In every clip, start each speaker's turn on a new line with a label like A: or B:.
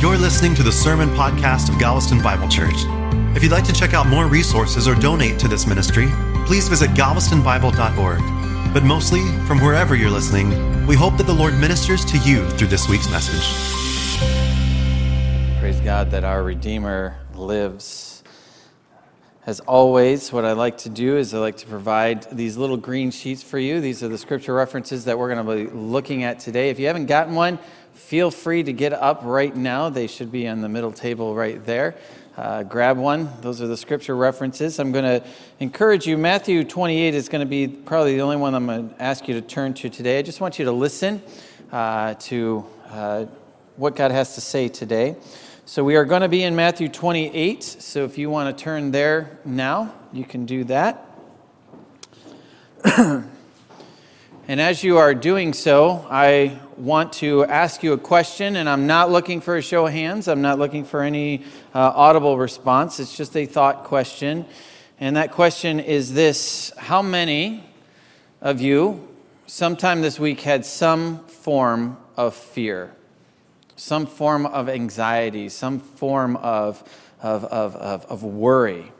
A: You're listening to the Sermon Podcast of Galveston Bible Church. If you'd like to check out more resources or donate to this ministry, please visit galvestonbible.org. But mostly, from wherever you're listening, we hope that the Lord ministers to you through this week's message.
B: Praise God that our Redeemer lives. As always, what I like to do is I like to provide these little green sheets for you. These are the scripture references that we're going to be looking at today. If you haven't gotten one, feel free to get up right now. They should be on the middle table right there. Uh, grab one. Those are the scripture references. I'm going to encourage you. Matthew 28 is going to be probably the only one I'm going to ask you to turn to today. I just want you to listen uh, to uh, what God has to say today. So we are going to be in Matthew 28. So if you want to turn there now, you can do that. and as you are doing so, I want to ask you a question, and I'm not looking for a show of hands. I'm not looking for any uh, audible response. It's just a thought question. And that question is this How many of you, sometime this week, had some form of fear, some form of anxiety, some form of, of, of, of, of worry?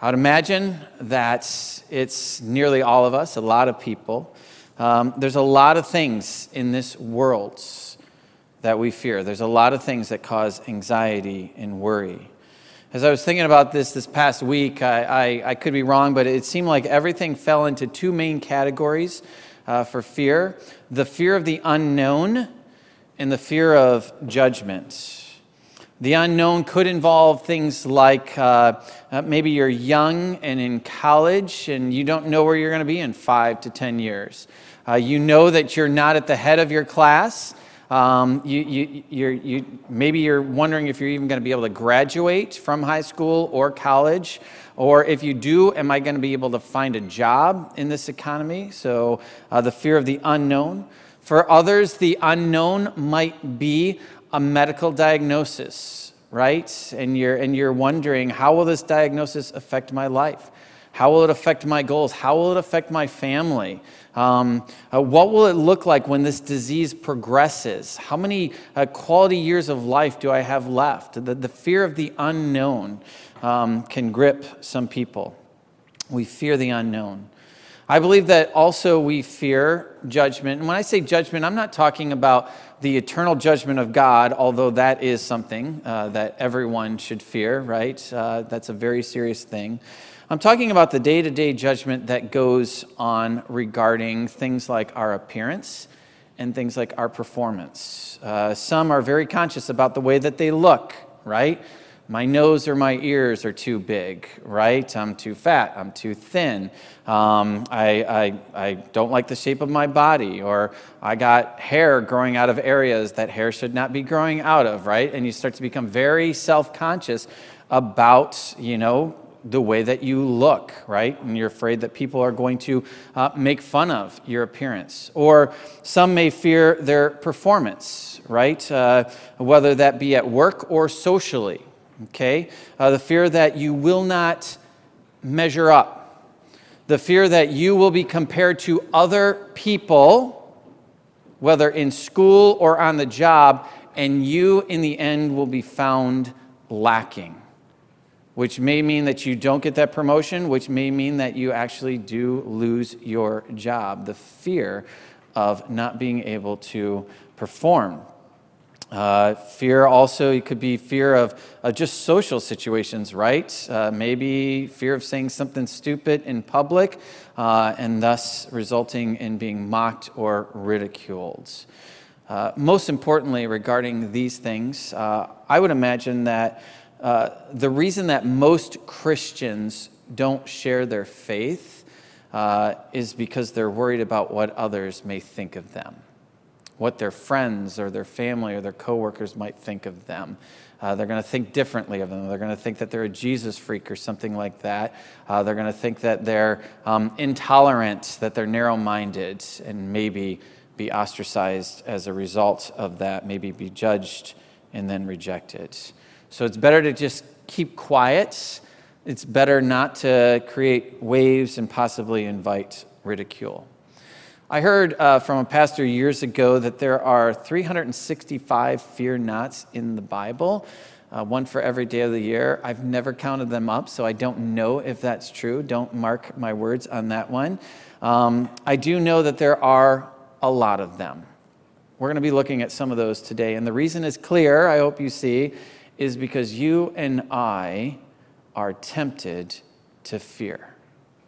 B: I would imagine that it's nearly all of us, a lot of people. Um, there's a lot of things in this world that we fear. There's a lot of things that cause anxiety and worry. As I was thinking about this this past week, I, I, I could be wrong, but it seemed like everything fell into two main categories uh, for fear the fear of the unknown and the fear of judgment. The unknown could involve things like uh, uh, maybe you're young and in college and you don't know where you're going to be in five to 10 years. Uh, you know that you're not at the head of your class. Um, you, you, you're, you, maybe you're wondering if you're even going to be able to graduate from high school or college. Or if you do, am I going to be able to find a job in this economy? So, uh, the fear of the unknown. For others, the unknown might be a medical diagnosis, right? And you're, and you're wondering, how will this diagnosis affect my life? How will it affect my goals? How will it affect my family? Um, uh, what will it look like when this disease progresses? How many uh, quality years of life do I have left? The, the fear of the unknown um, can grip some people. We fear the unknown. I believe that also we fear judgment. And when I say judgment, I'm not talking about the eternal judgment of God, although that is something uh, that everyone should fear, right? Uh, that's a very serious thing. I'm talking about the day to day judgment that goes on regarding things like our appearance and things like our performance. Uh, some are very conscious about the way that they look, right? My nose or my ears are too big, right? I'm too fat, I'm too thin. Um, I, I, I don't like the shape of my body, or I got hair growing out of areas that hair should not be growing out of, right? And you start to become very self conscious about, you know, the way that you look, right? And you're afraid that people are going to uh, make fun of your appearance. Or some may fear their performance, right? Uh, whether that be at work or socially, okay? Uh, the fear that you will not measure up. The fear that you will be compared to other people, whether in school or on the job, and you in the end will be found lacking which may mean that you don't get that promotion, which may mean that you actually do lose your job. The fear of not being able to perform. Uh, fear also, it could be fear of uh, just social situations, right? Uh, maybe fear of saying something stupid in public uh, and thus resulting in being mocked or ridiculed. Uh, most importantly, regarding these things, uh, I would imagine that the reason that most Christians don't share their faith is because they're worried about what others may think of them, what their friends or their family or their coworkers might think of them. Uh, they're going to think differently of them. They're going to think that they're a Jesus freak or something like that. Uh, they're going to think that they're um, intolerant, that they're narrow minded, and maybe be ostracized as a result of that, maybe be judged and then rejected. So it's better to just keep quiet. It's better not to create waves and possibly invite ridicule. I heard uh, from a pastor years ago that there are 365 fear nots in the Bible, uh, one for every day of the year. I've never counted them up, so I don't know if that's true. Don't mark my words on that one. Um, I do know that there are a lot of them. We're going to be looking at some of those today. And the reason is clear, I hope you see, is because you and I are tempted to fear.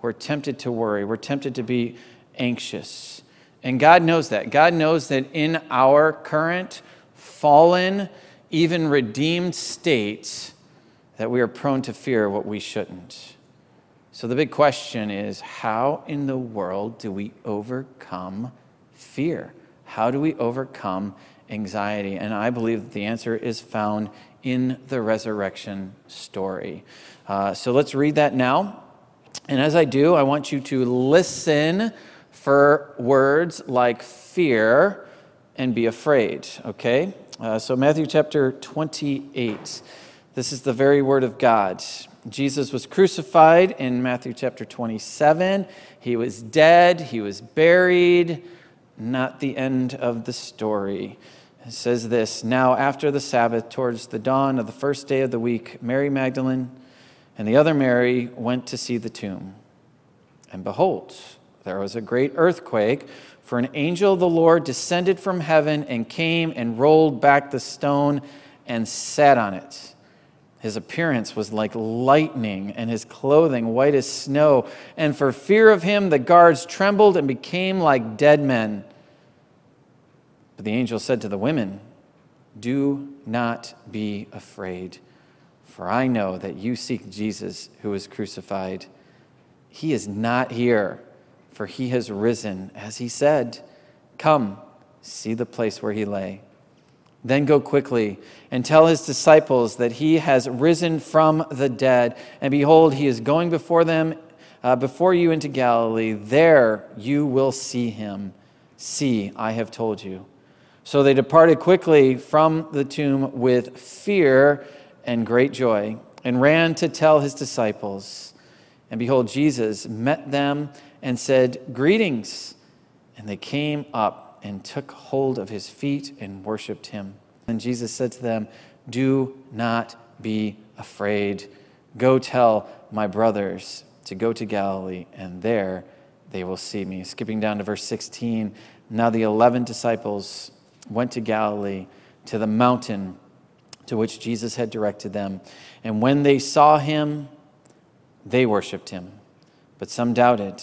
B: We're tempted to worry. We're tempted to be anxious. And God knows that. God knows that in our current fallen, even redeemed state, that we are prone to fear what we shouldn't. So the big question is how in the world do we overcome fear? How do we overcome anxiety? And I believe that the answer is found in the resurrection story. Uh, so let's read that now. And as I do, I want you to listen for words like fear and be afraid, okay? Uh, so, Matthew chapter 28. This is the very word of God. Jesus was crucified in Matthew chapter 27. He was dead, he was buried not the end of the story. It says this Now, after the Sabbath, towards the dawn of the first day of the week, Mary Magdalene and the other Mary went to see the tomb. And behold, there was a great earthquake, for an angel of the Lord descended from heaven and came and rolled back the stone and sat on it. His appearance was like lightning, and his clothing white as snow. And for fear of him, the guards trembled and became like dead men. But the angel said to the women, Do not be afraid, for I know that you seek Jesus who was crucified. He is not here, for he has risen, as he said. Come, see the place where he lay. Then go quickly and tell his disciples that he has risen from the dead. And behold, he is going before them, uh, before you into Galilee. There you will see him. See, I have told you. So they departed quickly from the tomb with fear and great joy and ran to tell his disciples. And behold, Jesus met them and said, Greetings. And they came up and took hold of his feet and worshiped him. And Jesus said to them, Do not be afraid. Go tell my brothers to go to Galilee, and there they will see me. Skipping down to verse 16. Now the eleven disciples went to Galilee, to the mountain to which Jesus had directed them. And when they saw him, they worshiped him. But some doubted.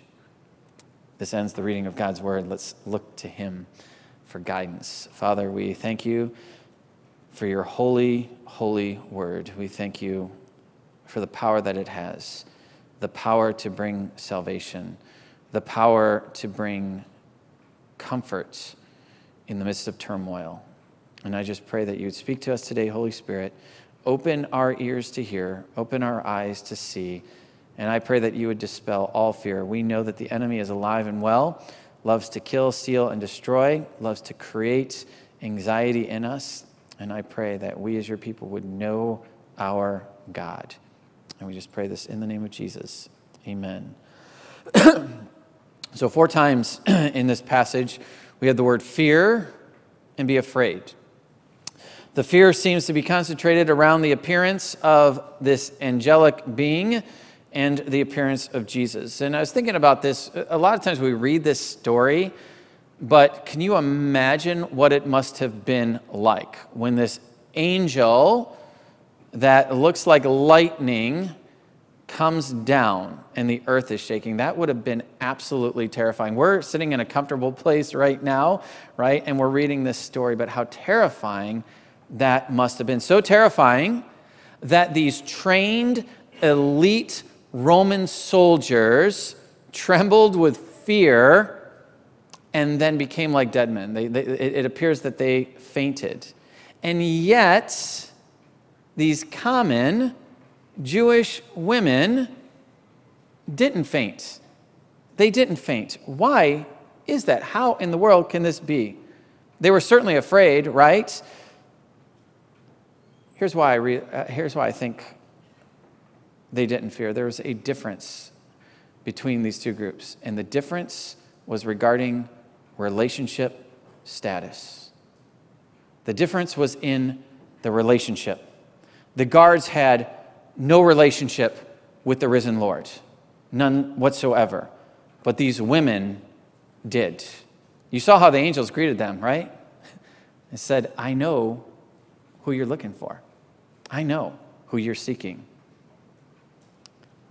B: This ends the reading of God's word. Let's look to Him for guidance. Father, we thank you for your holy, holy word. We thank you for the power that it has, the power to bring salvation, the power to bring comfort in the midst of turmoil. And I just pray that you would speak to us today, Holy Spirit. Open our ears to hear, open our eyes to see. And I pray that you would dispel all fear. We know that the enemy is alive and well loves to kill, steal, and destroy, loves to create anxiety in us. And I pray that we as your people would know our God. And we just pray this in the name of Jesus. Amen. so, four times in this passage, we have the word fear and be afraid. The fear seems to be concentrated around the appearance of this angelic being and the appearance of Jesus. And I was thinking about this. A lot of times we read this story, but can you imagine what it must have been like when this angel that looks like lightning comes down and the earth is shaking? That would have been absolutely terrifying. We're sitting in a comfortable place right now, right? And we're reading this story, but how terrifying that must have been. So terrifying that these trained, elite Roman soldiers trembled with fear and then became like dead men. They, they, it appears that they fainted. And yet, these common Jewish women didn't faint. They didn't faint. Why is that? How in the world can this be? They were certainly afraid, right? Here's why I, re- uh, here's why I think they didn't fear. There was a difference between these two groups, and the difference was regarding relationship status. The difference was in the relationship. The guards had no relationship with the risen Lord, none whatsoever. But these women did. You saw how the angels greeted them, right? They said, I know who you're looking for, I know who you're seeking.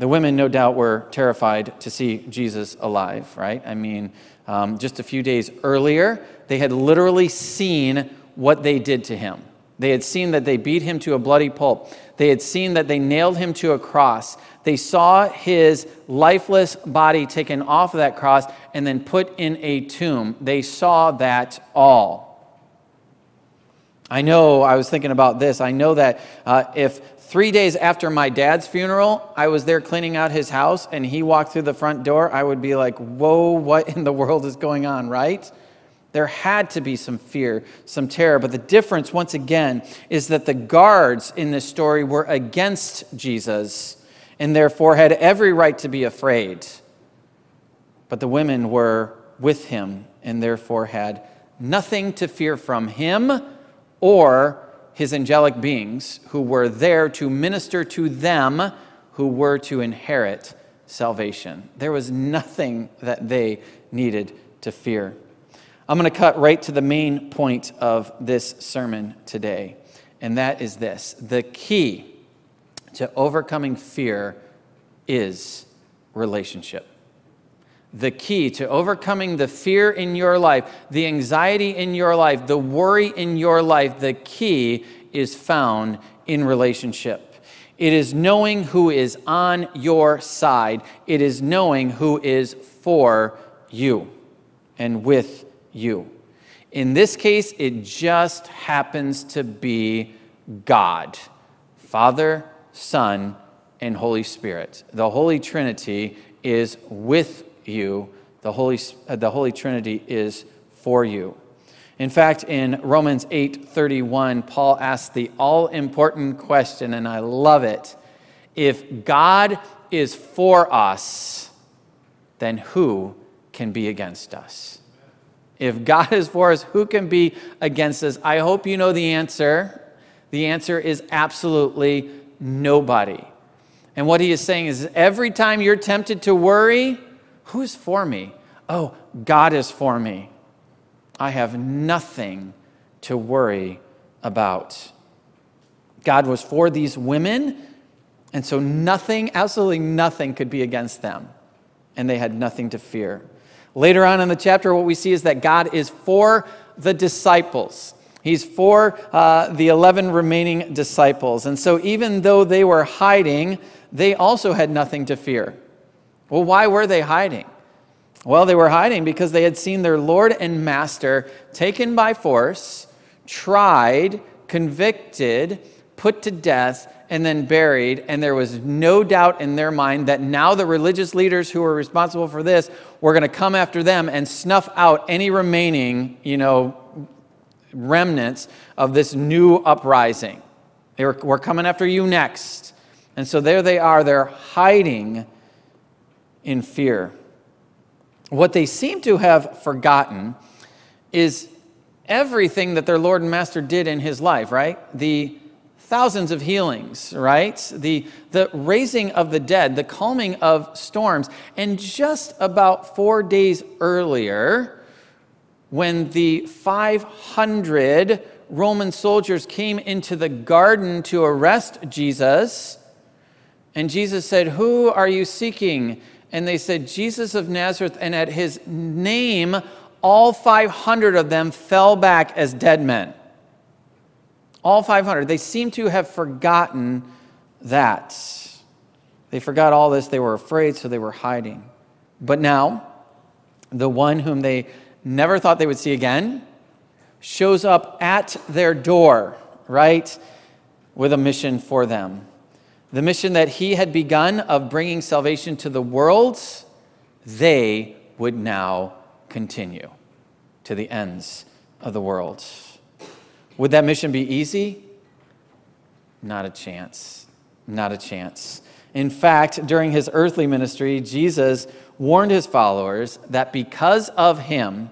B: The women, no doubt, were terrified to see Jesus alive, right? I mean, um, just a few days earlier, they had literally seen what they did to him. They had seen that they beat him to a bloody pulp. They had seen that they nailed him to a cross. They saw his lifeless body taken off of that cross and then put in a tomb. They saw that all. I know, I was thinking about this. I know that uh, if Three days after my dad's funeral, I was there cleaning out his house and he walked through the front door. I would be like, whoa, what in the world is going on, right? There had to be some fear, some terror. But the difference, once again, is that the guards in this story were against Jesus and therefore had every right to be afraid. But the women were with him and therefore had nothing to fear from him or his angelic beings who were there to minister to them who were to inherit salvation. There was nothing that they needed to fear. I'm going to cut right to the main point of this sermon today, and that is this the key to overcoming fear is relationship. The key to overcoming the fear in your life, the anxiety in your life, the worry in your life, the key is found in relationship. It is knowing who is on your side, it is knowing who is for you and with you. In this case, it just happens to be God Father, Son, and Holy Spirit. The Holy Trinity is with you, the Holy, uh, the Holy Trinity is for you. In fact, in Romans 8:31, Paul asks the all-important question and I love it. If God is for us, then who can be against us? If God is for us, who can be against us? I hope you know the answer. The answer is absolutely nobody. And what he is saying is every time you're tempted to worry, Who's for me? Oh, God is for me. I have nothing to worry about. God was for these women, and so nothing, absolutely nothing, could be against them. And they had nothing to fear. Later on in the chapter, what we see is that God is for the disciples. He's for uh, the 11 remaining disciples. And so, even though they were hiding, they also had nothing to fear. Well, why were they hiding? Well, they were hiding because they had seen their Lord and Master taken by force, tried, convicted, put to death, and then buried. And there was no doubt in their mind that now the religious leaders who were responsible for this were going to come after them and snuff out any remaining, you know, remnants of this new uprising. They were, we're coming after you next. And so there they are, they're hiding in fear. What they seem to have forgotten is everything that their Lord and Master did in his life, right? The thousands of healings, right? The, the raising of the dead, the calming of storms. And just about four days earlier, when the 500 Roman soldiers came into the garden to arrest Jesus, and Jesus said, Who are you seeking? And they said, Jesus of Nazareth. And at his name, all 500 of them fell back as dead men. All 500. They seem to have forgotten that. They forgot all this. They were afraid, so they were hiding. But now, the one whom they never thought they would see again, shows up at their door, right, with a mission for them. The mission that he had begun of bringing salvation to the world, they would now continue to the ends of the world. Would that mission be easy? Not a chance. Not a chance. In fact, during his earthly ministry, Jesus warned his followers that because of him,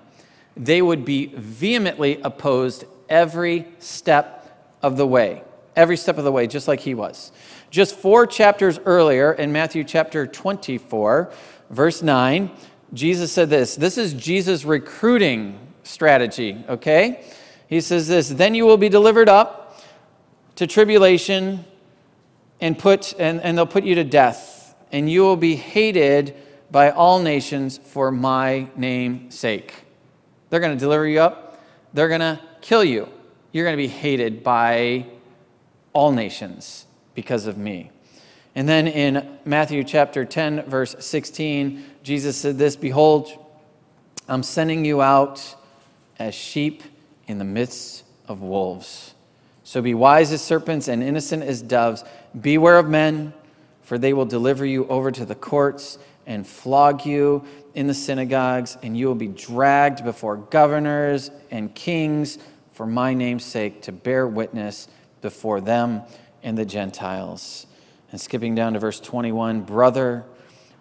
B: they would be vehemently opposed every step of the way. Every step of the way, just like he was. Just four chapters earlier, in Matthew chapter 24, verse 9, Jesus said this. This is Jesus' recruiting strategy, okay? He says this Then you will be delivered up to tribulation and, put, and, and they'll put you to death, and you will be hated by all nations for my name's sake. They're going to deliver you up, they're going to kill you. You're going to be hated by all nations because of me. And then in Matthew chapter 10, verse 16, Jesus said this Behold, I'm sending you out as sheep in the midst of wolves. So be wise as serpents and innocent as doves. Beware of men, for they will deliver you over to the courts and flog you in the synagogues, and you will be dragged before governors and kings for my name's sake to bear witness before them and the Gentiles. And skipping down to verse 21 brother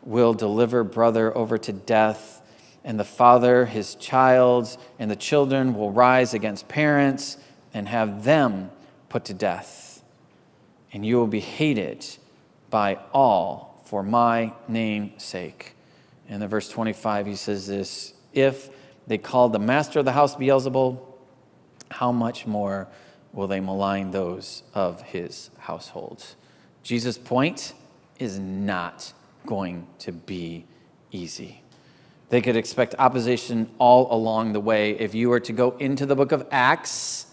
B: will deliver brother over to death, and the father his child, and the children will rise against parents and have them put to death. And you will be hated by all for my name's sake. And in verse 25, he says this If they called the master of the house Beelzebul, how much more will they malign those of his household? Jesus' point is not going to be easy. They could expect opposition all along the way. If you were to go into the book of Acts,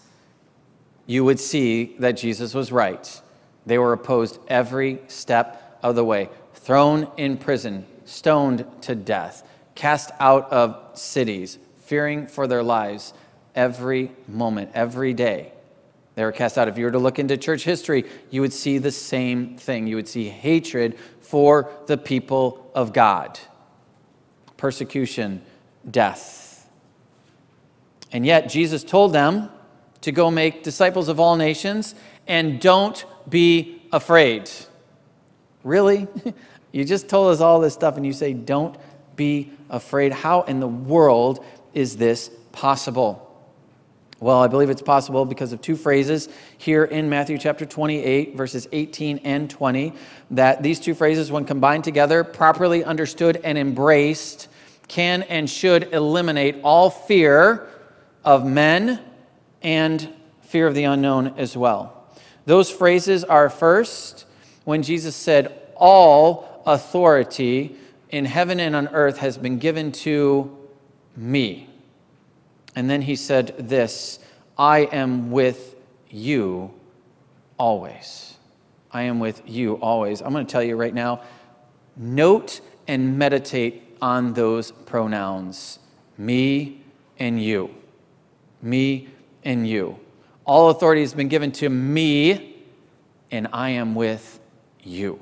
B: you would see that Jesus was right. They were opposed every step of the way, thrown in prison, stoned to death, cast out of cities, fearing for their lives every moment, every day. They were cast out. If you were to look into church history, you would see the same thing. You would see hatred for the people of God, persecution, death. And yet, Jesus told them to go make disciples of all nations and don't be afraid. Really? You just told us all this stuff and you say, don't be afraid. How in the world is this possible? Well, I believe it's possible because of two phrases here in Matthew chapter 28, verses 18 and 20, that these two phrases, when combined together, properly understood and embraced, can and should eliminate all fear of men and fear of the unknown as well. Those phrases are first, when Jesus said, All authority in heaven and on earth has been given to me. And then he said this I am with you always. I am with you always. I'm going to tell you right now note and meditate on those pronouns me and you. Me and you. All authority has been given to me, and I am with you.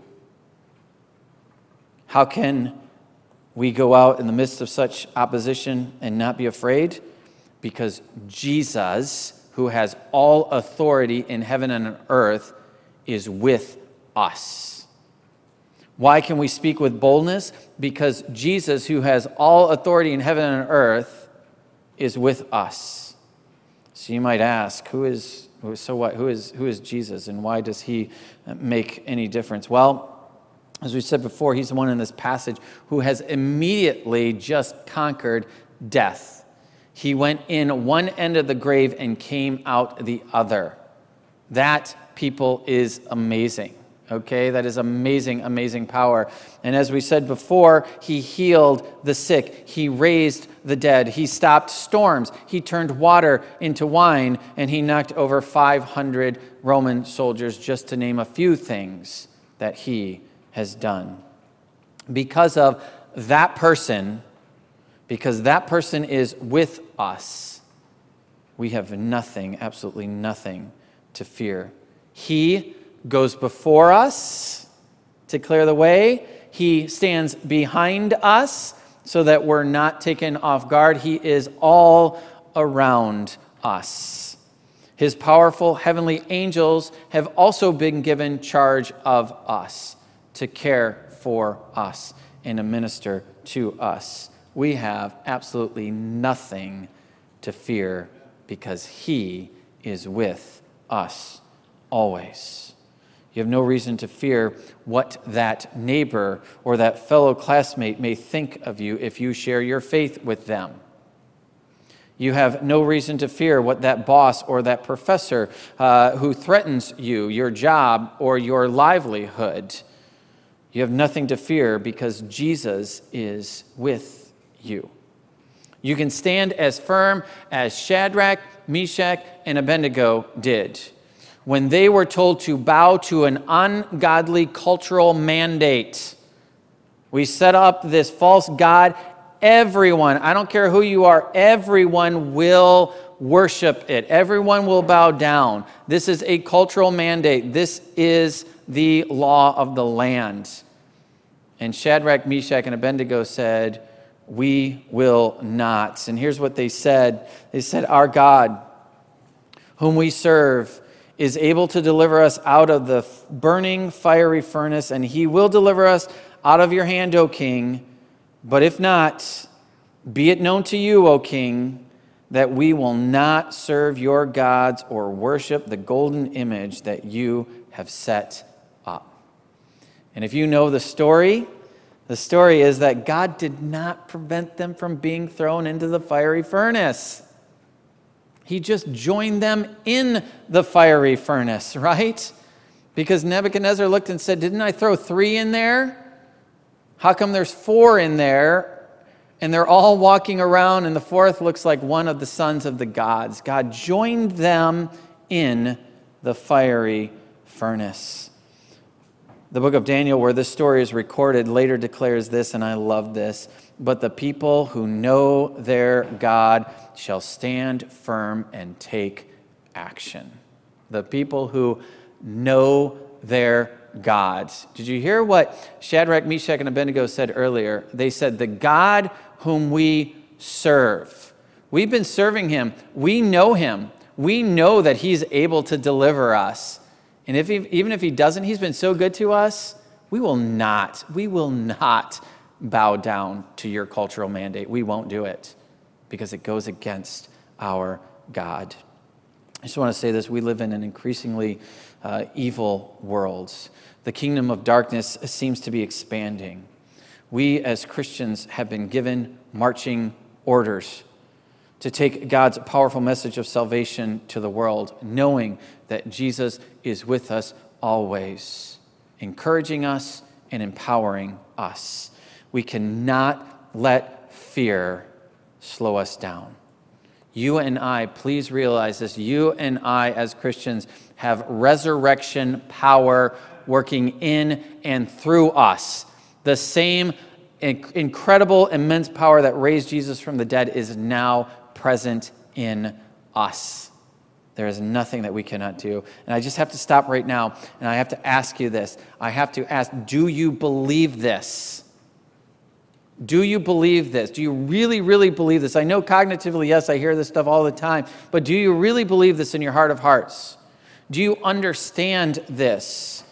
B: How can we go out in the midst of such opposition and not be afraid? Because Jesus, who has all authority in heaven and on earth, is with us. Why can we speak with boldness? Because Jesus, who has all authority in heaven and earth, is with us. So you might ask, who is so what? Who is who is Jesus and why does he uh, make any difference? Well, as we said before, he's the one in this passage who has immediately just conquered death. He went in one end of the grave and came out the other. That, people, is amazing. Okay, that is amazing, amazing power. And as we said before, he healed the sick, he raised the dead, he stopped storms, he turned water into wine, and he knocked over 500 Roman soldiers, just to name a few things that he has done. Because of that person, because that person is with us, we have nothing, absolutely nothing to fear. He goes before us to clear the way, He stands behind us so that we're not taken off guard. He is all around us. His powerful heavenly angels have also been given charge of us to care for us and to minister to us. We have absolutely nothing to fear because He is with us always. You have no reason to fear what that neighbor or that fellow classmate may think of you if you share your faith with them. You have no reason to fear what that boss or that professor uh, who threatens you, your job, or your livelihood. You have nothing to fear because Jesus is with you. You can stand as firm as Shadrach, Meshach, and Abednego did when they were told to bow to an ungodly cultural mandate. We set up this false God. Everyone, I don't care who you are, everyone will worship it. Everyone will bow down. This is a cultural mandate. This is the law of the land. And Shadrach, Meshach, and Abednego said, We will not. And here's what they said They said, Our God, whom we serve, is able to deliver us out of the burning fiery furnace, and he will deliver us out of your hand, O king. But if not, be it known to you, O king, that we will not serve your gods or worship the golden image that you have set up. And if you know the story, the story is that God did not prevent them from being thrown into the fiery furnace. He just joined them in the fiery furnace, right? Because Nebuchadnezzar looked and said, Didn't I throw three in there? How come there's four in there? And they're all walking around, and the fourth looks like one of the sons of the gods. God joined them in the fiery furnace. The book of Daniel, where this story is recorded, later declares this, and I love this. But the people who know their God shall stand firm and take action. The people who know their God. Did you hear what Shadrach, Meshach, and Abednego said earlier? They said, The God whom we serve. We've been serving him. We know him. We know that he's able to deliver us. And if he, even if he doesn't, he's been so good to us, we will not, we will not bow down to your cultural mandate. We won't do it because it goes against our God. I just want to say this we live in an increasingly uh, evil world. The kingdom of darkness seems to be expanding. We as Christians have been given marching orders to take God's powerful message of salvation to the world, knowing that Jesus is with us always, encouraging us and empowering us. We cannot let fear slow us down. You and I, please realize this. You and I, as Christians, have resurrection power working in and through us. The same incredible, immense power that raised Jesus from the dead is now present in us. There is nothing that we cannot do. And I just have to stop right now and I have to ask you this. I have to ask, do you believe this? Do you believe this? Do you really, really believe this? I know cognitively, yes, I hear this stuff all the time, but do you really believe this in your heart of hearts? Do you understand this?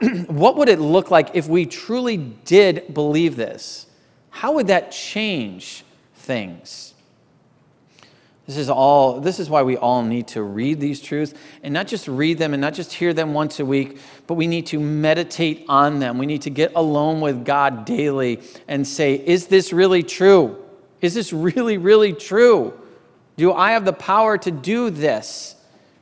B: what would it look like if we truly did believe this? How would that change things? This is all this is why we all need to read these truths and not just read them and not just hear them once a week, but we need to meditate on them. We need to get alone with God daily and say, is this really true? Is this really really true? Do I have the power to do this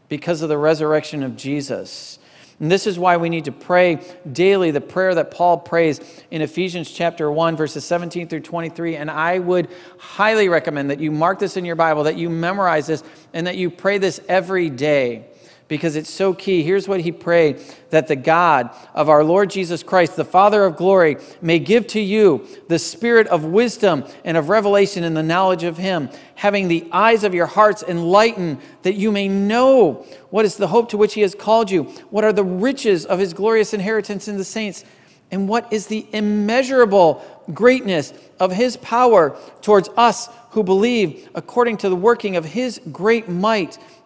B: because of the resurrection of Jesus? And this is why we need to pray daily the prayer that Paul prays in Ephesians chapter 1, verses 17 through 23. And I would highly recommend that you mark this in your Bible, that you memorize this, and that you pray this every day. Because it's so key. Here's what he prayed that the God of our Lord Jesus Christ, the Father of glory, may give to you the spirit of wisdom and of revelation in the knowledge of him, having the eyes of your hearts enlightened, that you may know what is the hope to which he has called you, what are the riches of his glorious inheritance in the saints, and what is the immeasurable greatness of his power towards us who believe, according to the working of his great might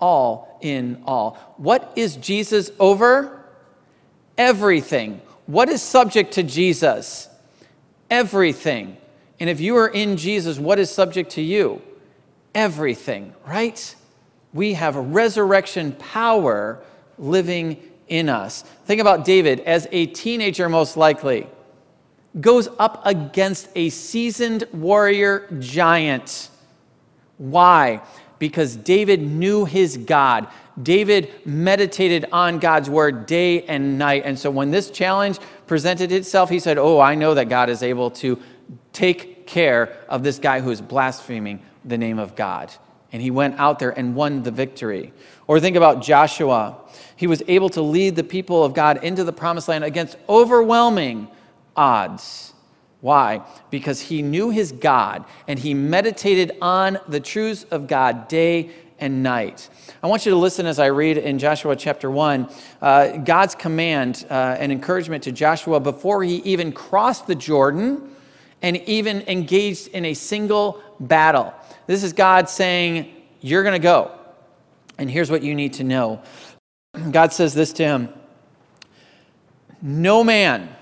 B: all in all. What is Jesus over? Everything. What is subject to Jesus? Everything. And if you are in Jesus, what is subject to you? Everything, right? We have resurrection power living in us. Think about David as a teenager, most likely, goes up against a seasoned warrior giant. Why? Because David knew his God. David meditated on God's word day and night. And so when this challenge presented itself, he said, Oh, I know that God is able to take care of this guy who is blaspheming the name of God. And he went out there and won the victory. Or think about Joshua. He was able to lead the people of God into the promised land against overwhelming odds. Why? Because he knew his God and he meditated on the truths of God day and night. I want you to listen as I read in Joshua chapter 1 uh, God's command uh, and encouragement to Joshua before he even crossed the Jordan and even engaged in a single battle. This is God saying, You're going to go. And here's what you need to know God says this to him No man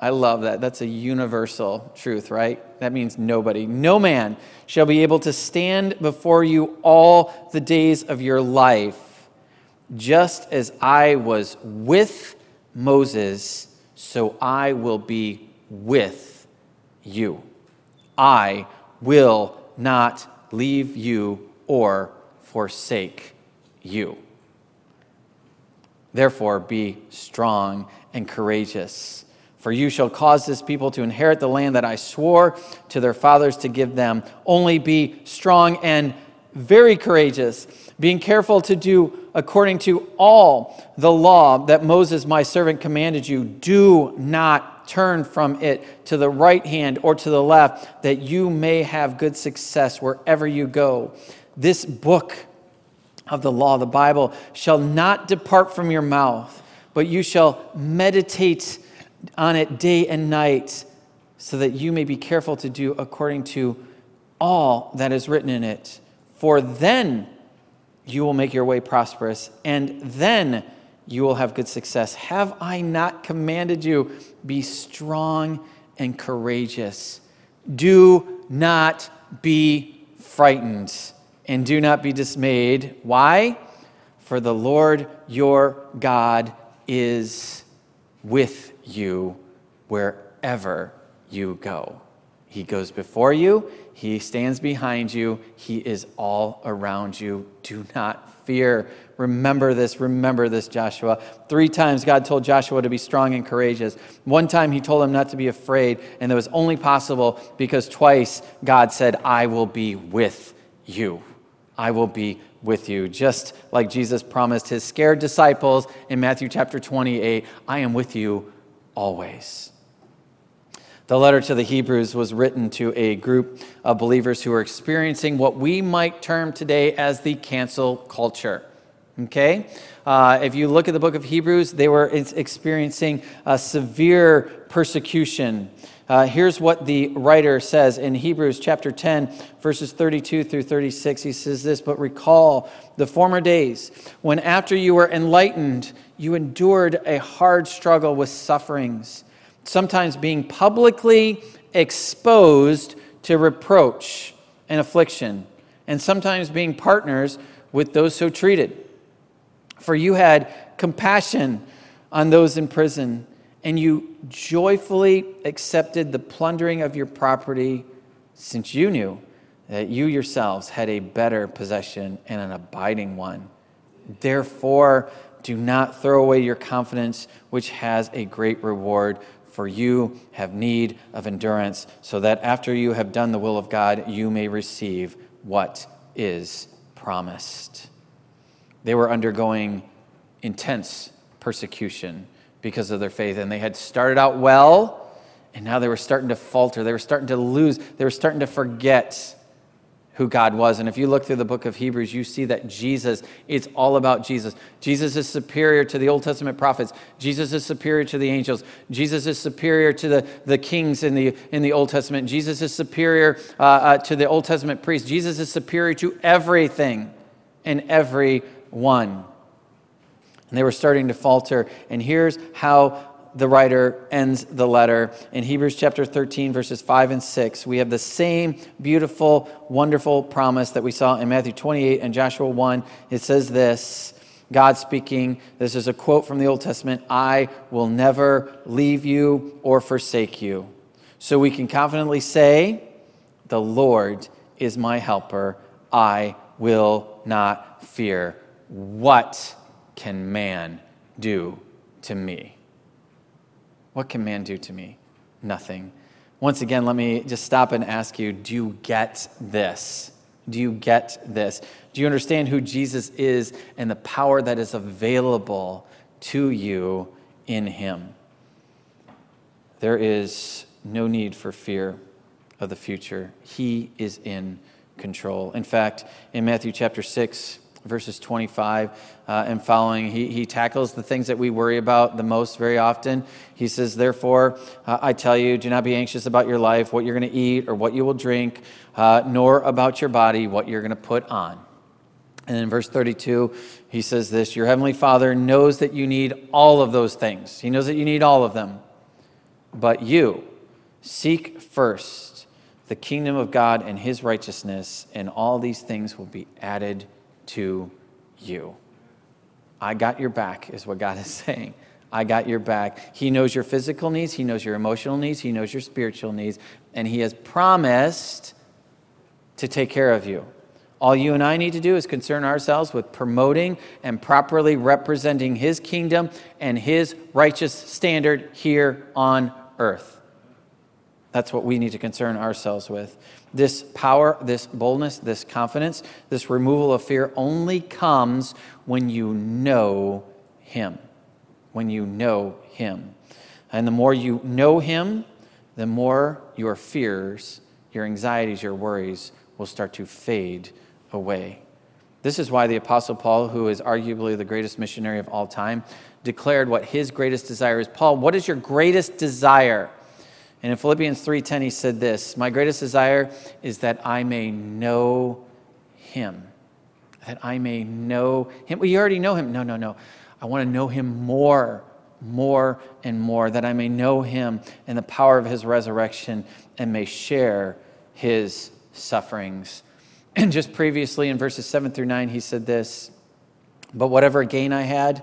B: I love that. That's a universal truth, right? That means nobody. No man shall be able to stand before you all the days of your life. Just as I was with Moses, so I will be with you. I will not leave you or forsake you. Therefore, be strong and courageous for you shall cause this people to inherit the land that I swore to their fathers to give them. Only be strong and very courageous, being careful to do according to all the law that Moses, my servant, commanded you. Do not turn from it to the right hand or to the left, that you may have good success wherever you go. This book of the law, the Bible, shall not depart from your mouth, but you shall meditate on it day and night, so that you may be careful to do according to all that is written in it. For then you will make your way prosperous, and then you will have good success. Have I not commanded you? Be strong and courageous. Do not be frightened, and do not be dismayed. Why? For the Lord your God is with you wherever you go. He goes before you, He stands behind you, He is all around you. Do not fear. Remember this, remember this, Joshua. Three times God told Joshua to be strong and courageous. One time He told him not to be afraid, and that was only possible because twice God said, I will be with you. I will be with you. Just like Jesus promised his scared disciples in Matthew chapter 28, I am with you always. The letter to the Hebrews was written to a group of believers who are experiencing what we might term today as the cancel culture. Okay? Uh, if you look at the book of Hebrews, they were experiencing a severe persecution. Uh, here's what the writer says in Hebrews chapter 10, verses 32 through 36. He says this But recall the former days when, after you were enlightened, you endured a hard struggle with sufferings, sometimes being publicly exposed to reproach and affliction, and sometimes being partners with those so treated. For you had compassion on those in prison, and you joyfully accepted the plundering of your property, since you knew that you yourselves had a better possession and an abiding one. Therefore, do not throw away your confidence, which has a great reward, for you have need of endurance, so that after you have done the will of God, you may receive what is promised. They were undergoing intense persecution because of their faith, and they had started out well, and now they were starting to falter. They were starting to lose, they were starting to forget who God was. And if you look through the book of Hebrews, you see that Jesus, it's all about Jesus. Jesus is superior to the Old Testament prophets. Jesus is superior to the angels. Jesus is superior to the, the kings in the, in the Old Testament. Jesus is superior uh, uh, to the Old Testament priests. Jesus is superior to everything and everyone. And they were starting to falter. And here's how the writer ends the letter. In Hebrews chapter 13, verses 5 and 6, we have the same beautiful, wonderful promise that we saw in Matthew 28 and Joshua 1. It says this God speaking, this is a quote from the Old Testament I will never leave you or forsake you. So we can confidently say, The Lord is my helper. I will not fear. What can man do to me? What can man do to me? Nothing. Once again, let me just stop and ask you do you get this? Do you get this? Do you understand who Jesus is and the power that is available to you in him? There is no need for fear of the future. He is in control. In fact, in Matthew chapter 6, verses 25 uh, and following, he, he tackles the things that we worry about the most very often. He says, Therefore, uh, I tell you, do not be anxious about your life, what you're going to eat or what you will drink, uh, nor about your body, what you're going to put on. And in verse 32, he says this Your heavenly Father knows that you need all of those things. He knows that you need all of them. But you seek first the kingdom of God and his righteousness, and all these things will be added to you. I got your back, is what God is saying. I got your back. He knows your physical needs, He knows your emotional needs, He knows your spiritual needs, and He has promised to take care of you. All you and I need to do is concern ourselves with promoting and properly representing His kingdom and His righteous standard here on earth. That's what we need to concern ourselves with. This power, this boldness, this confidence, this removal of fear only comes when you know Him. When you know Him. And the more you know Him, the more your fears, your anxieties, your worries will start to fade away. This is why the Apostle Paul, who is arguably the greatest missionary of all time, declared what his greatest desire is. Paul, what is your greatest desire? And in Philippians 3:10 he said this, "My greatest desire is that I may know him. That I may know him. Well, you already know him. No, no, no. I want to know him more, more and more that I may know him and the power of his resurrection and may share his sufferings." And just previously in verses 7 through 9 he said this, "But whatever gain I had,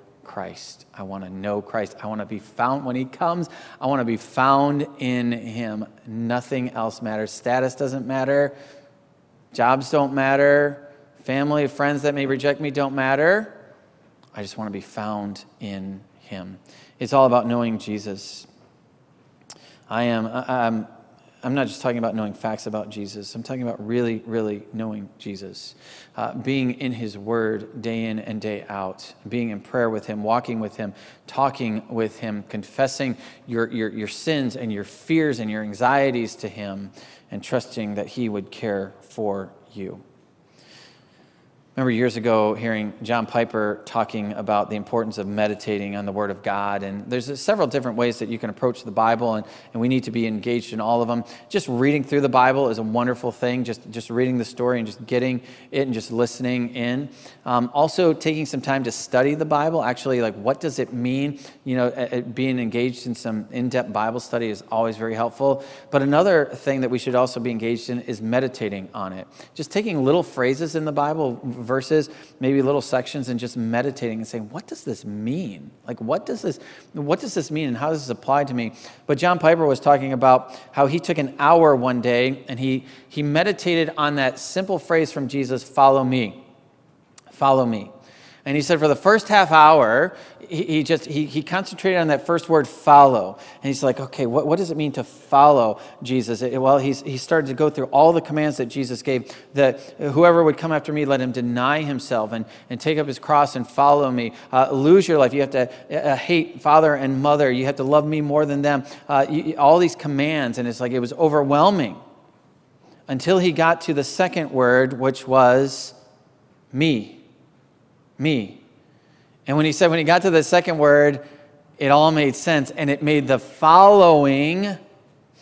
B: Christ. I want to know Christ. I want to be found when He comes. I want to be found in Him. Nothing else matters. Status doesn't matter. Jobs don't matter. Family, friends that may reject me don't matter. I just want to be found in Him. It's all about knowing Jesus. I am. I'm, I'm not just talking about knowing facts about Jesus. I'm talking about really, really knowing Jesus. Uh, being in his word day in and day out, being in prayer with him, walking with him, talking with him, confessing your, your, your sins and your fears and your anxieties to him, and trusting that he would care for you. Remember years ago hearing John Piper talking about the importance of meditating on the Word of God. And there's several different ways that you can approach the Bible, and, and we need to be engaged in all of them. Just reading through the Bible is a wonderful thing, just, just reading the story and just getting it and just listening in. Um, also, taking some time to study the Bible, actually, like what does it mean? You know, being engaged in some in depth Bible study is always very helpful. But another thing that we should also be engaged in is meditating on it. Just taking little phrases in the Bible verses, maybe little sections, and just meditating and saying, what does this mean? Like, what does this, what does this mean and how does this apply to me? But John Piper was talking about how he took an hour one day and he, he meditated on that simple phrase from Jesus, follow me. Follow me. And he said for the first half hour, he, he just he, he concentrated on that first word follow. And he's like, okay, what, what does it mean to follow Jesus? It, well, he's, he started to go through all the commands that Jesus gave that whoever would come after me, let him deny himself and, and take up his cross and follow me. Uh, lose your life. You have to uh, hate father and mother. You have to love me more than them. Uh, you, all these commands. And it's like it was overwhelming until he got to the second word, which was me me. And when he said, when he got to the second word, it all made sense. And it made the following,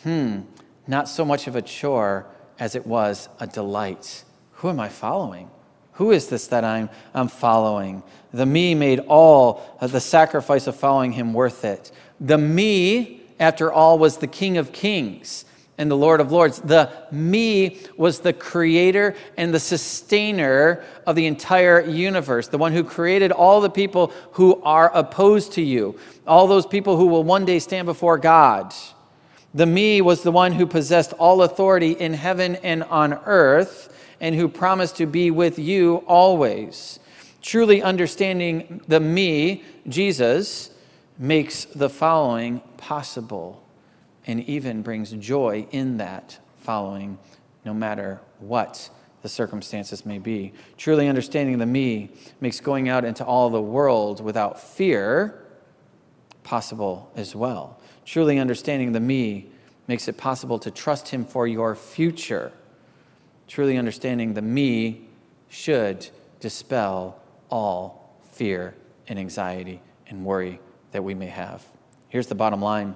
B: hmm, not so much of a chore as it was a delight. Who am I following? Who is this that I'm, I'm following? The me made all of the sacrifice of following him worth it. The me, after all, was the King of Kings and the Lord of Lords. The me was the creator and the sustainer of the entire universe, the one who created all the people who are opposed to you, all those people who will one day stand before God. The me was the one who possessed all authority in heaven and on earth and who promised to be with you always. Truly understanding the me, Jesus, makes the following possible and even brings joy in that following, no matter what the circumstances may be. Truly understanding the me makes going out into all the world without fear possible as well. Truly understanding the me makes it possible to trust him for your future. Truly understanding the me should dispel all fear and anxiety and worry that we may have. Here's the bottom line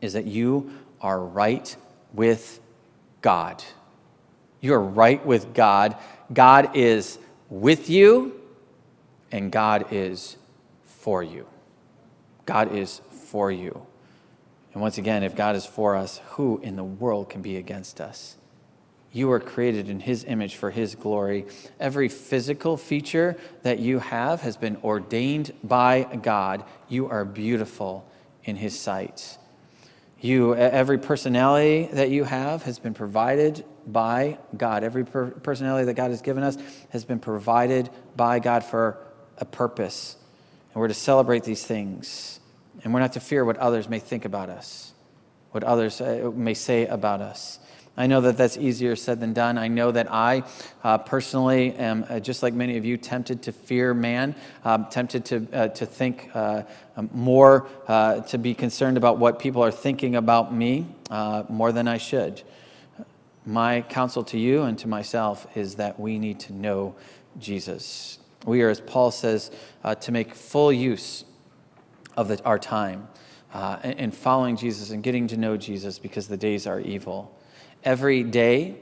B: is that you are right with God. You are right with God. God is with you, and God is for you. God is for you. And once again, if God is for us, who in the world can be against us? You are created in His image for His glory. Every physical feature that you have has been ordained by God. You are beautiful in His sight. You, every personality that you have has been provided by God. Every per- personality that God has given us has been provided by God for a purpose. And we're to celebrate these things. And we're not to fear what others may think about us, what others uh, may say about us. I know that that's easier said than done. I know that I uh, personally am, uh, just like many of you, tempted to fear man, um, tempted to, uh, to think uh, um, more, uh, to be concerned about what people are thinking about me uh, more than I should. My counsel to you and to myself is that we need to know Jesus. We are, as Paul says, to make full use of the, our time in following Jesus and getting to know Jesus because the days are evil. Every day,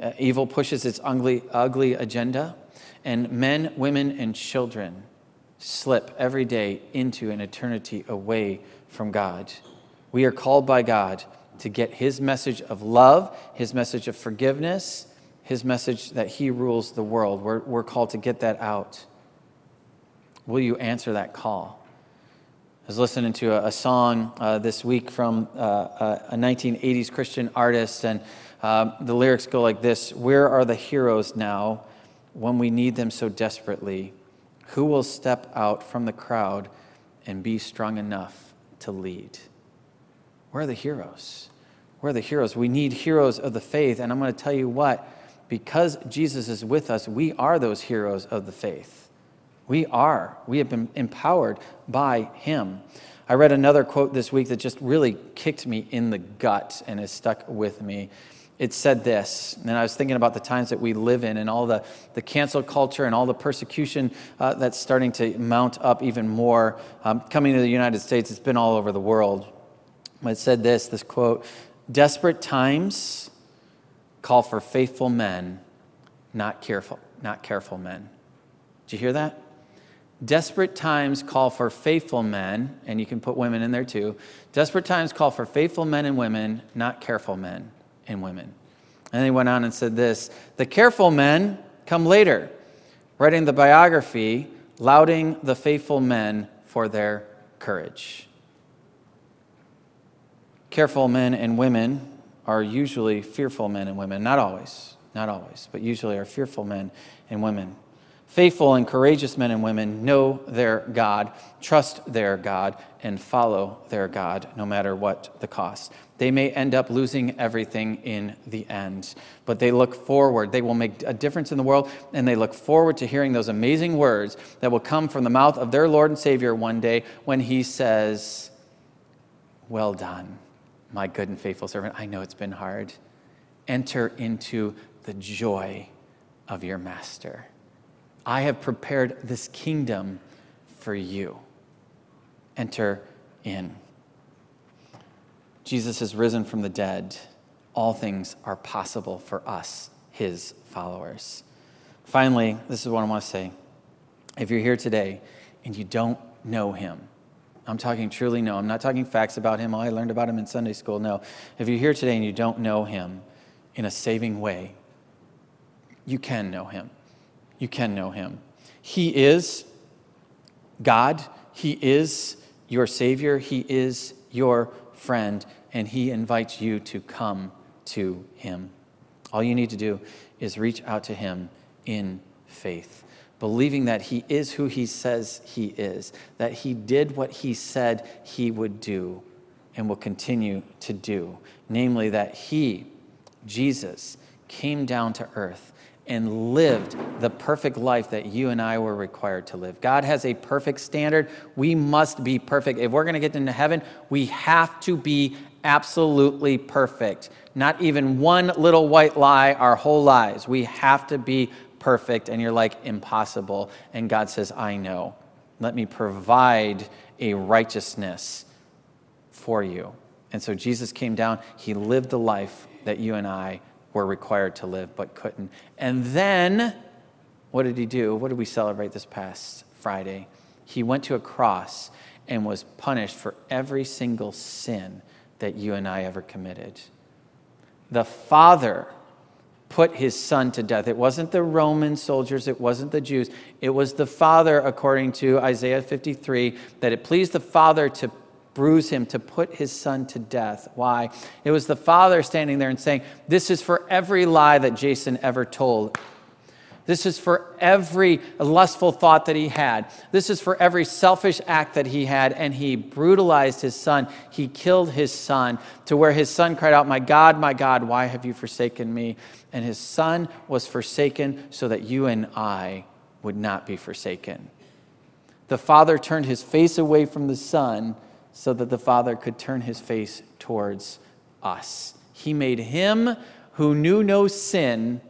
B: uh, evil pushes its ugly, ugly agenda, and men, women, and children slip every day into an eternity away from God. We are called by God to get His message of love, His message of forgiveness, His message that He rules the world. We're, we're called to get that out. Will you answer that call? Was listening to a, a song uh, this week from uh, a, a, 1980s Christian artist, and uh, the lyrics go like this Where are the heroes now when we need them so desperately? Who will step out from the crowd and be strong enough to lead? Where are the heroes? Where are the heroes? We need heroes of the faith, and I'm going to tell you what, because Jesus is with us, we are those heroes of the faith. We are. We have been empowered by Him. I read another quote this week that just really kicked me in the gut and has stuck with me. it said this. And I was thinking about the times that we live in and all the, the cancel culture and all the persecution uh, that's starting to mount up even more. Um, coming to the United States, it's been all over the world. It said this this quote Desperate times call for faithful men, not careful, not careful men. Did you hear that? Desperate times call for faithful men, and you can put women in there too. Desperate times call for faithful men and women, not careful men and women. And he went on and said this The careful men come later, writing the biography, lauding the faithful men for their courage. Careful men and women are usually fearful men and women. Not always, not always, but usually are fearful men and women. Faithful and courageous men and women know their God, trust their God, and follow their God no matter what the cost. They may end up losing everything in the end, but they look forward. They will make a difference in the world, and they look forward to hearing those amazing words that will come from the mouth of their Lord and Savior one day when He says, Well done, my good and faithful servant. I know it's been hard. Enter into the joy of your master. I have prepared this kingdom for you. Enter in. Jesus has risen from the dead. All things are possible for us, his followers. Finally, this is what I want to say. If you're here today and you don't know him, I'm talking truly no. I'm not talking facts about him. Oh, I learned about him in Sunday school. No. If you're here today and you don't know him in a saving way, you can know him you can know him. He is God, He is your Savior, He is your friend, and He invites you to come to Him. All you need to do is reach out to Him in faith, believing that He is who He says He is, that He did what He said He would do and will continue to do, namely, that He, Jesus, came down to earth and lived the perfect life that you and I were required to live. God has a perfect standard. We must be perfect. If we're going to get into heaven, we have to be absolutely perfect. Not even one little white lie our whole lives. We have to be perfect. And you're like, impossible. And God says, I know. Let me provide a righteousness for you. And so Jesus came down, He lived the life that you and I were required to live but couldn't. And then, what did he do? What did we celebrate this past Friday? He went to a cross and was punished for every single sin that you and I ever committed. The Father put his son to death. It wasn't the Roman soldiers, it wasn't the Jews. It was the Father, according to Isaiah 53, that it pleased the Father to bruise him, to put his son to death. Why? It was the father standing there and saying, This is for every lie that Jason ever told. This is for every lustful thought that he had. This is for every selfish act that he had. And he brutalized his son. He killed his son to where his son cried out, My God, my God, why have you forsaken me? And his son was forsaken so that you and I would not be forsaken. The father turned his face away from the son so that the Father could turn his face towards us. He made him who knew no sin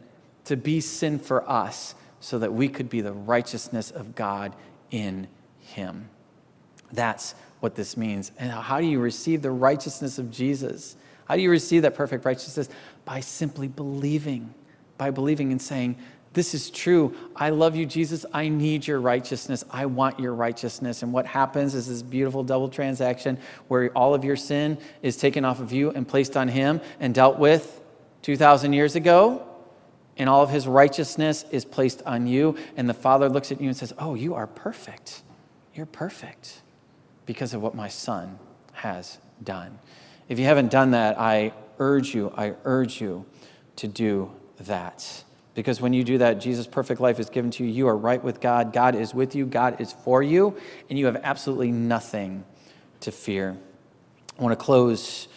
B: to be sin for us so that we could be the righteousness of God in him. That's what this means. And how do you receive the righteousness of Jesus? How do you receive that perfect righteousness? By simply believing, by believing and saying, this is true. I love you, Jesus. I need your righteousness. I want your righteousness. And what happens is this beautiful double transaction where all of your sin is taken off of you and placed on him and dealt with 2,000 years ago. And all of his righteousness is placed on you. And the Father looks at you and says, Oh, you are perfect. You're perfect because of what my Son has done. If you haven't done that, I urge you, I urge you to do that. Because when you do that, Jesus' perfect life is given to you. You are right with God. God is with you. God is for you. And you have absolutely nothing to fear. I want to close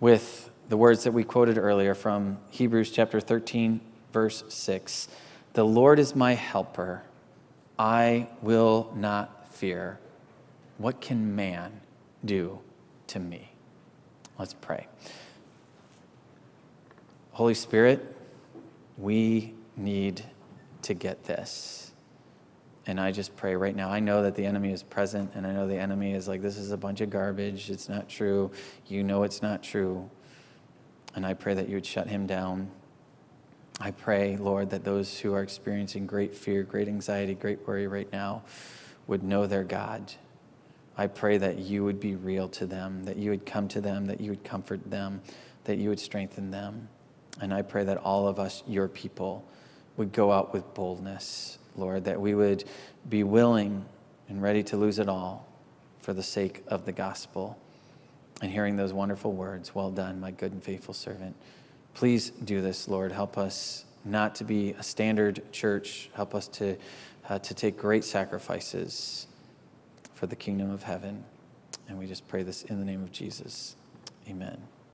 B: with the words that we quoted earlier from Hebrews chapter 13, verse 6. The Lord is my helper. I will not fear. What can man do to me? Let's pray. Holy Spirit, we need to get this. And I just pray right now. I know that the enemy is present, and I know the enemy is like, this is a bunch of garbage. It's not true. You know it's not true. And I pray that you would shut him down. I pray, Lord, that those who are experiencing great fear, great anxiety, great worry right now would know their God. I pray that you would be real to them, that you would come to them, that you would comfort them, that you would strengthen them. And I pray that all of us, your people, would go out with boldness, Lord, that we would be willing and ready to lose it all for the sake of the gospel. And hearing those wonderful words, well done, my good and faithful servant. Please do this, Lord. Help us not to be a standard church. Help us to, uh, to take great sacrifices for the kingdom of heaven. And we just pray this in the name of Jesus. Amen.